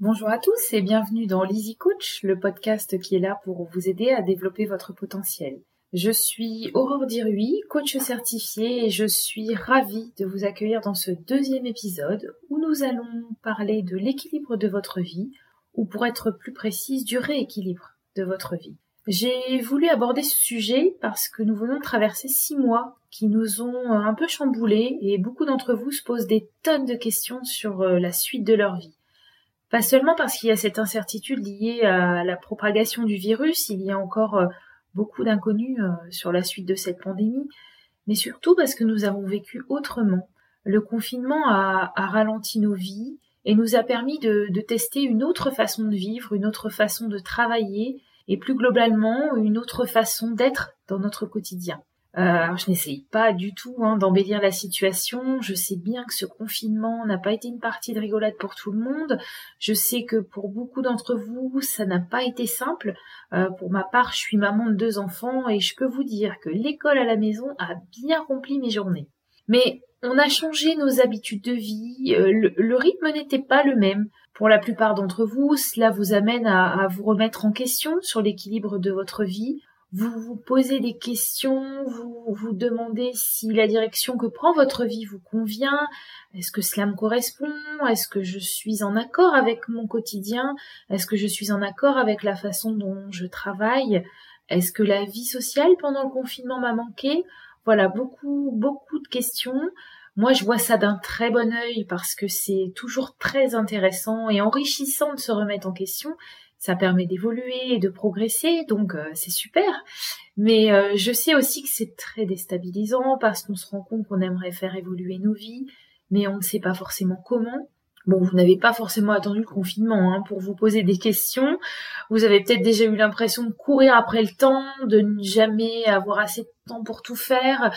Bonjour à tous et bienvenue dans l'Easy Coach, le podcast qui est là pour vous aider à développer votre potentiel. Je suis Aurore Dirui, coach certifiée et je suis ravie de vous accueillir dans ce deuxième épisode où nous allons parler de l'équilibre de votre vie ou pour être plus précise du rééquilibre de votre vie. J'ai voulu aborder ce sujet parce que nous venons de traverser six mois qui nous ont un peu chamboulés et beaucoup d'entre vous se posent des tonnes de questions sur euh, la suite de leur vie. Pas seulement parce qu'il y a cette incertitude liée à la propagation du virus, il y a encore euh, beaucoup d'inconnus euh, sur la suite de cette pandémie, mais surtout parce que nous avons vécu autrement. Le confinement a, ralenti nos vies et nous a permis de tester une autre façon de vivre, une autre façon de travailler, et plus globalement une autre façon d'être dans notre quotidien. Euh, je n'essaye pas du tout hein, d'embellir la situation. Je sais bien que ce confinement n'a pas été une partie de rigolade pour tout le monde. Je sais que pour beaucoup d'entre vous, ça n'a pas été simple. Euh, pour ma part, je suis maman de deux enfants et je peux vous dire que l'école à la maison a bien rempli mes journées. Mais on a changé nos habitudes de vie, euh, le, rythme n'était pas le même. Pour la plupart d'entre vous, cela vous amène à, vous remettre en question sur l'équilibre de votre vie. Vous vous posez des questions, vous vous demandez si la direction que prend votre vie vous convient, est-ce que cela me correspond, est-ce que je suis en accord avec mon quotidien, est-ce que je suis en accord avec la façon dont je travaille, est-ce que la vie sociale pendant le confinement m'a manqué? Voilà, beaucoup, beaucoup de questions. Moi, je vois ça d'un très bon œil parce que c'est toujours très intéressant et enrichissant de se remettre en question. Ça permet d'évoluer et de progresser, donc euh, c'est super. Mais euh, je sais aussi que c'est très déstabilisant parce qu'on se rend compte qu'on aimerait faire évoluer nos vies, mais on ne sait pas forcément comment. Bon, vous n'avez pas forcément attendu le confinement hein, pour vous poser des questions. Vous avez peut-être déjà eu l'impression de courir après le temps, de ne jamais avoir assez de temps pour tout faire.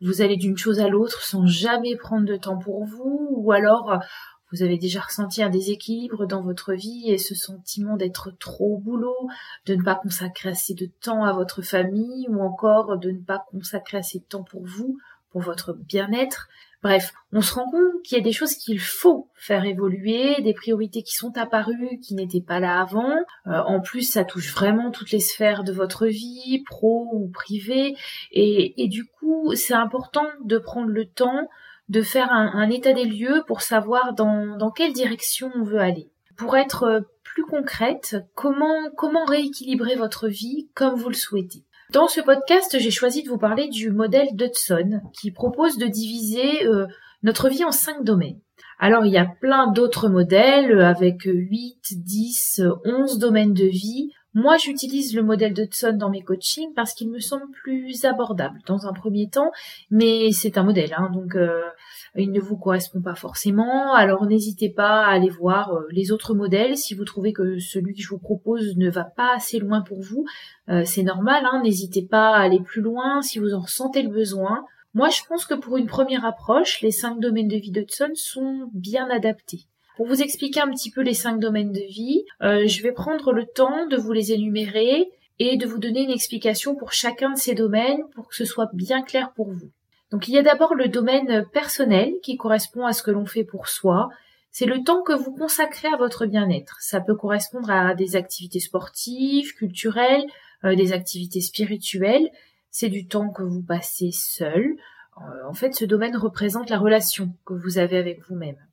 Vous allez d'une chose à l'autre sans jamais prendre de temps pour vous, ou alors vous avez déjà ressenti un déséquilibre dans votre vie et ce sentiment d'être trop au boulot, de ne pas consacrer assez de temps à votre famille, ou encore de ne pas consacrer assez de temps pour vous, pour votre bien-être. Bref, on se rend compte qu'il y a des choses qu'il faut faire évoluer, des priorités qui sont apparues, qui n'étaient pas là avant. Euh, en plus, ça touche vraiment toutes les sphères de votre vie, pro ou privée. Et, du coup, c'est important de prendre le temps de faire un, état des lieux pour savoir dans, quelle direction on veut aller. Pour être plus concrète, comment, rééquilibrer votre vie comme vous le souhaitez. Dans ce podcast, j'ai choisi de vous parler du modèle d'Hudson qui propose de diviser euh, notre vie en cinq domaines. Alors il y a plein d'autres modèles avec 8, 10, 11 domaines de vie. Moi j'utilise le modèle d'Hudson dans mes coachings parce qu'il me semble plus abordable dans un premier temps, mais c'est un modèle, hein, donc euh, il ne vous correspond pas forcément, alors n'hésitez pas à aller voir euh, les autres modèles si vous trouvez que celui que je vous propose ne va pas assez loin pour vous. Euh, c'est normal, hein, n'hésitez pas à aller plus loin si vous en ressentez le besoin. Moi, je pense que pour une première approche, les cinq domaines de vie d'Hudson sont bien adaptés. Pour vous expliquer un petit peu les cinq domaines de vie, euh, je vais prendre le temps de vous les énumérer et de vous donner une explication pour chacun de ces domaines pour que ce soit bien clair pour vous. Donc il y a d'abord le domaine personnel qui correspond à ce que l'on fait pour soi. C'est le temps que vous consacrez à votre bien-être. Ça peut correspondre à des activités sportives, culturelles, euh, des activités spirituelles. C'est du temps que vous passez seul. Euh, en fait, ce domaine représente la relation que vous avez avec vous-même.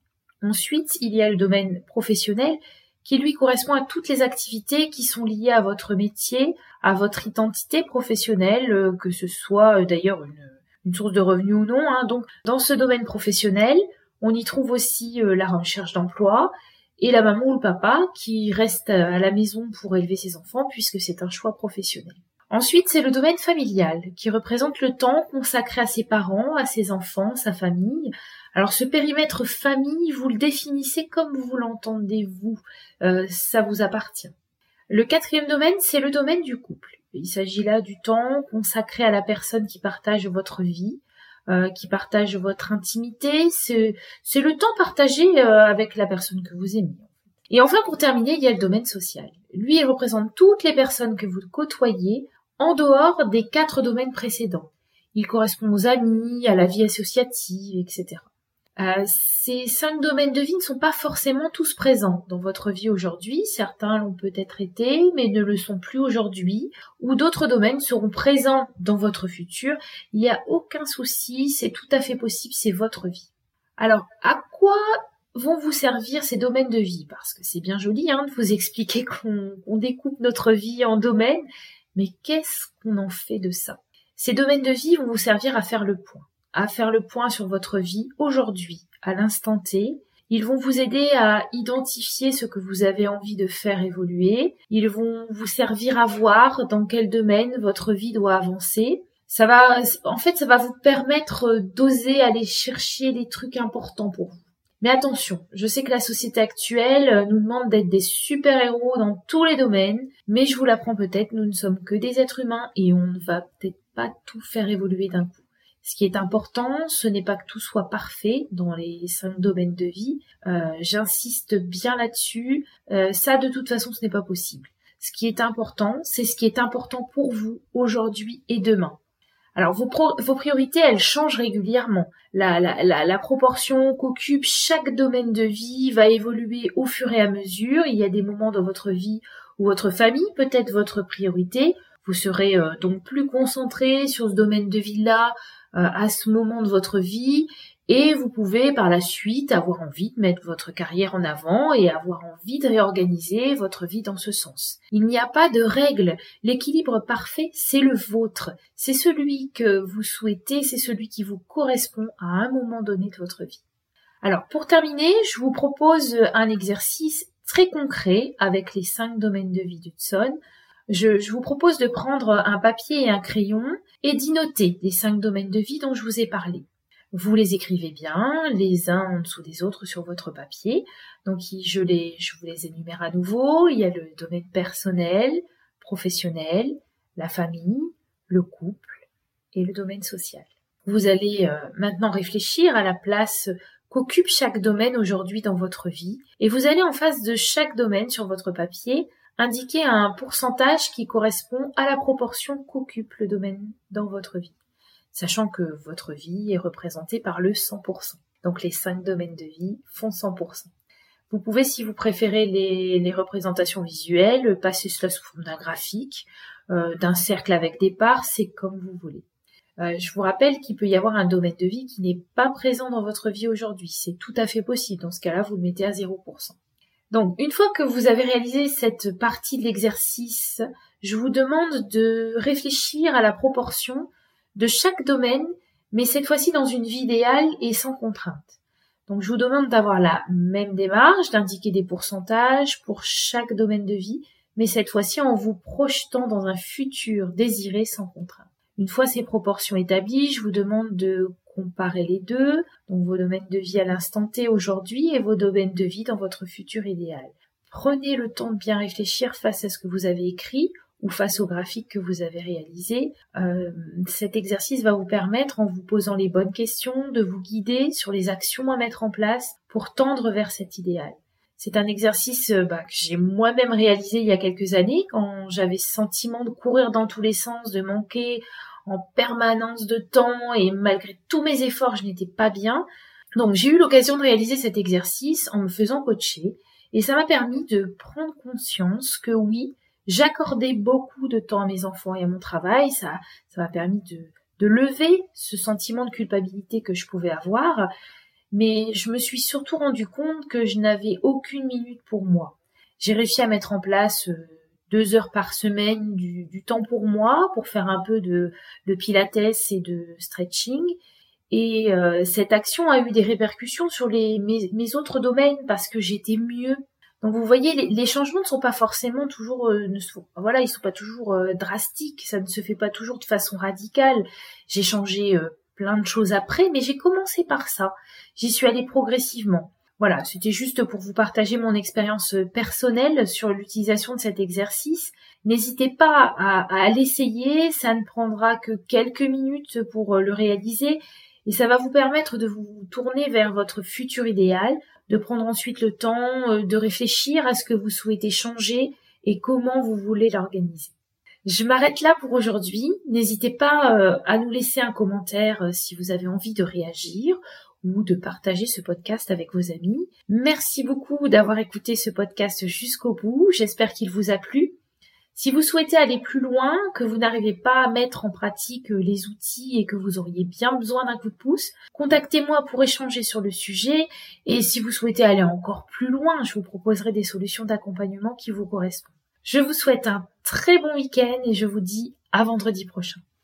Ensuite, il y a le domaine professionnel qui lui correspond à toutes les activités qui sont liées à votre métier, à votre identité professionnelle, euh, que ce soit d'ailleurs une une source de revenus ou non. Hein. Donc, dans ce domaine professionnel, on y trouve aussi euh, la recherche d'emploi et la maman ou le papa qui reste à la maison pour élever ses enfants puisque c'est un choix professionnel. Ensuite, c'est le domaine familial qui représente le temps consacré à ses parents, à ses enfants, sa famille. Alors ce périmètre famille, vous le définissez comme vous l'entendez vous, euh, ça vous appartient. Le quatrième domaine, c'est le domaine du couple. Il s'agit là du temps consacré à la personne qui partage votre vie, euh, qui partage votre intimité. C'est, le temps partagé euh, avec la personne que vous aimez. Et enfin, pour terminer, il y a le domaine social. Lui, il représente toutes les personnes que vous côtoyez en dehors des quatre domaines précédents. Il correspond aux amis, à la vie associative, etc. Euh, ces cinq domaines de vie ne sont pas forcément tous présents dans votre vie aujourd'hui. Certains l'ont peut-être été, mais ne le sont plus aujourd'hui. Ou d'autres domaines seront présents dans votre futur. Il n'y a aucun souci, c'est tout à fait possible, c'est votre vie. Alors, à quoi vont vous servir ces domaines de vie? Parce que c'est bien joli hein, de vous expliquer qu'on découpe notre vie en domaines, mais qu'est-ce qu'on en fait de ça? Ces domaines de vie vont vous servir à faire le point à faire le point sur votre vie aujourd'hui, à l'instant T. Ils vont vous aider à identifier ce que vous avez envie de faire évoluer. Ils vont vous servir à voir dans quel domaine votre vie doit avancer. Ça va, en fait, ça va vous permettre d'oser aller chercher des trucs importants pour vous. Mais attention, je sais que la société actuelle nous demande d'être des super-héros dans tous les domaines, mais je vous l'apprends peut-être, nous ne sommes que des êtres humains et on ne va peut-être pas tout faire évoluer d'un coup. Ce qui est important, ce n'est pas que tout soit parfait dans les cinq domaines de vie. Euh, j'insiste bien là-dessus. Euh, ça, de toute façon, ce n'est pas possible. Ce qui est important, c'est ce qui est important pour vous aujourd'hui et demain. Alors vos, vos priorités, elles changent régulièrement. La, la, la, la proportion qu'occupe chaque domaine de vie va évoluer au fur et à mesure. Il y a des moments dans votre vie où votre famille peut être votre priorité. Vous serez euh, donc plus concentré sur ce domaine de vie-là à ce moment de votre vie et vous pouvez par la suite avoir envie de mettre votre carrière en avant et avoir envie de réorganiser votre vie dans ce sens. Il n'y a pas de règle. L'équilibre parfait, c'est le vôtre. C'est celui que vous souhaitez, c'est celui qui vous correspond à un moment donné de votre vie. Alors, pour terminer, je vous propose un exercice très concret avec les cinq domaines de vie d'Hudson je, vous propose de prendre un papier et un crayon et d'y noter les cinq domaines de vie dont je vous ai parlé. Vous les écrivez bien, les uns en dessous des autres sur votre papier. Donc je, les, je vous les énumère à nouveau. Il y a le domaine personnel, professionnel, la famille, le couple et le domaine social. Vous allez euh, maintenant réfléchir à la place qu'occupe chaque domaine aujourd'hui dans votre vie et vous allez en face de chaque domaine sur votre papier indiquer un pourcentage qui correspond à la proportion qu'occupe le domaine dans votre vie, sachant que votre vie est représentée par le 100%. Donc les cinq domaines de vie font 100%. Vous pouvez, si vous préférez les, représentations visuelles, passer cela sous forme d'un graphique, euh, d'un cercle avec des parts, c'est comme vous voulez. Euh, je vous rappelle qu'il peut y avoir un domaine de vie qui n'est pas présent dans votre vie aujourd'hui. C'est tout à fait possible. Dans ce cas-là, vous le mettez à 0%. Donc, une fois que vous avez réalisé cette partie de l'exercice, je vous demande de réfléchir à la proportion de chaque domaine, mais cette fois-ci dans une vie idéale et sans contrainte. Donc, je vous demande d'avoir la même démarche, d'indiquer des pourcentages pour chaque domaine de vie, mais cette fois-ci en vous projetant dans un futur désiré sans contrainte. Une fois ces proportions établies, je vous demande de comparer les deux, donc vos domaines de vie à l'instant T aujourd'hui et vos domaines de vie dans votre futur idéal. Prenez le temps de bien réfléchir face à ce que vous avez écrit ou face au graphique que vous avez réalisé. Euh, cet exercice va vous permettre, en vous posant les bonnes questions, de vous guider sur les actions à mettre en place pour tendre vers cet idéal. C'est un exercice euh, bah, que j'ai moi-même réalisé il y a quelques années quand j'avais ce sentiment de courir dans tous les sens, de manquer en permanence de temps et malgré tous mes efforts, je n'étais pas bien. Donc j'ai eu l'occasion de réaliser cet exercice en me faisant coacher et ça m'a permis de prendre conscience que oui, j'accordais beaucoup de temps à mes enfants et à mon travail. Ça, ça m'a permis de, de lever ce sentiment de culpabilité que je pouvais avoir. Mais je me suis surtout rendu compte que je n'avais aucune minute pour moi. J'ai réussi à mettre en place euh, deux heures par semaine du, temps pour moi, pour faire un peu de, de pilates et de stretching. Et euh, cette action a eu des répercussions sur les, mes, autres domaines parce que j'étais mieux. Donc vous voyez, les, changements ne sont pas forcément toujours, euh, ne voilà, ils sont pas toujours euh, drastiques. Ça ne se fait pas toujours de façon radicale. J'ai changé plein de choses après, mais j'ai commencé par ça. J'y suis allée progressivement. Voilà, c'était juste pour vous partager mon expérience personnelle sur l'utilisation de cet exercice. N'hésitez pas à, l'essayer, ça ne prendra que quelques minutes pour le réaliser et ça va vous permettre de vous tourner vers votre futur idéal, de prendre ensuite le temps euh, de réfléchir à ce que vous souhaitez changer et comment vous voulez l'organiser. Je m'arrête là pour aujourd'hui. N'hésitez pas euh, à nous laisser un commentaire euh, si vous avez envie de réagir ou de partager ce podcast avec vos amis. Merci beaucoup d'avoir écouté ce podcast jusqu'au bout. J'espère qu'il vous a plu. Si vous souhaitez aller plus loin, que vous n'arrivez pas à mettre en pratique les outils et que vous auriez bien besoin d'un coup de pouce, contactez-moi pour échanger sur le sujet et si vous souhaitez aller encore plus loin, je vous proposerai des solutions d'accompagnement qui vous correspondent. Je vous souhaite un très bon week-end et je vous dis à vendredi prochain.